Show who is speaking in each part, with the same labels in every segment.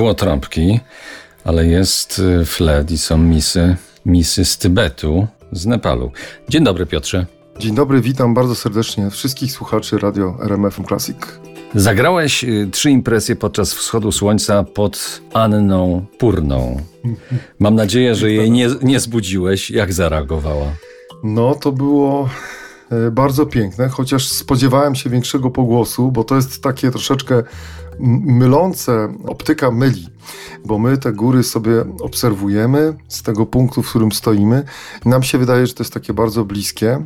Speaker 1: Było trąbki, ale jest y, flet i są misy, misy z Tybetu, z Nepalu. Dzień dobry Piotrze.
Speaker 2: Dzień dobry, witam bardzo serdecznie wszystkich słuchaczy radio RMF Classic.
Speaker 1: Zagrałeś y, trzy impresje podczas wschodu słońca pod Anną Purną. Mam nadzieję, że jej nie, nie zbudziłeś. Jak zareagowała?
Speaker 2: No, to było e, bardzo piękne, chociaż spodziewałem się większego pogłosu, bo to jest takie troszeczkę mylące, optyka myli, bo my te góry sobie obserwujemy z tego punktu, w którym stoimy. Nam się wydaje, że to jest takie bardzo bliskie,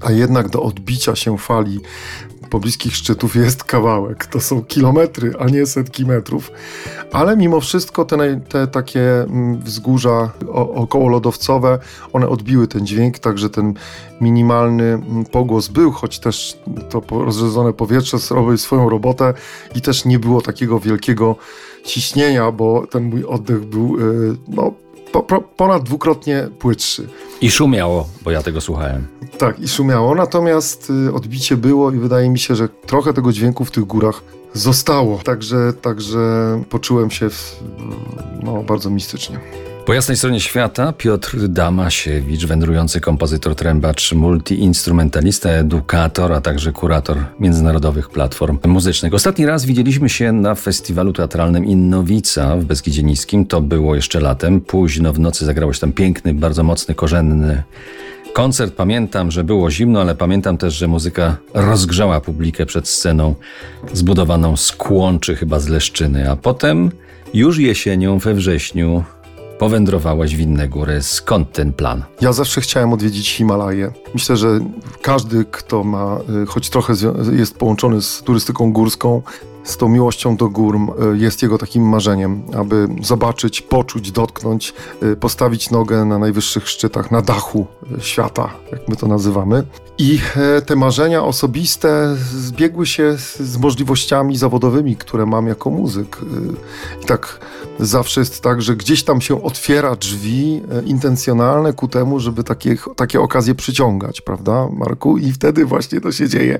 Speaker 2: a jednak do odbicia się fali pobliskich szczytów jest kawałek. To są kilometry, a nie setki metrów. Ale mimo wszystko te, te takie mm, wzgórza o, okołolodowcowe, one odbiły ten dźwięk, także ten minimalny mm, pogłos był, choć też to rozrzedzone powietrze robi swoją robotę i też nie było takiego wielkiego ciśnienia, bo ten mój oddech był y, no, po, po, ponad dwukrotnie płytszy.
Speaker 1: I szumiało, bo ja tego słuchałem.
Speaker 2: Tak, i szumiało, natomiast y, odbicie było i wydaje mi się, że trochę tego dźwięku w tych górach zostało. Także, także poczułem się w, no, bardzo mistycznie.
Speaker 1: Po jasnej stronie świata Piotr Damasiewicz, wędrujący kompozytor, trębacz, multiinstrumentalista, edukator, a także kurator międzynarodowych platform muzycznych. Ostatni raz widzieliśmy się na festiwalu teatralnym Innowica w Beskidzie Niskim. To było jeszcze latem. Późno w nocy zagrałeś tam piękny, bardzo mocny, korzenny koncert. Pamiętam, że było zimno, ale pamiętam też, że muzyka rozgrzała publikę przed sceną zbudowaną z kłączy, chyba z Leszczyny. A potem już jesienią, we wrześniu powędrowałeś w inne góry. Skąd ten plan?
Speaker 2: Ja zawsze chciałem odwiedzić Himalaje. Myślę, że każdy, kto ma y, choć trochę jest połączony z turystyką górską, z tą miłością do gór, y, jest jego takim marzeniem, aby zobaczyć, poczuć, dotknąć, y, postawić nogę na najwyższych szczytach, na dachu świata, jak my to nazywamy. I e, te marzenia osobiste zbiegły się z, możliwościami zawodowymi, które mam jako muzyk. I tak zawsze jest tak, że gdzieś tam się otwiera drzwi e, intencjonalne ku temu, żeby takie, takie okazje przyciągać, prawda, Marku? I wtedy właśnie to się dzieje.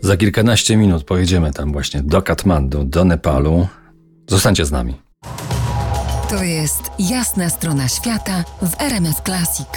Speaker 1: Za kilkanaście minut pojedziemy tam właśnie do Katmandu, do Nepalu. Zostańcie z nami.
Speaker 3: To jest Jasna strona świata w RMF Classic.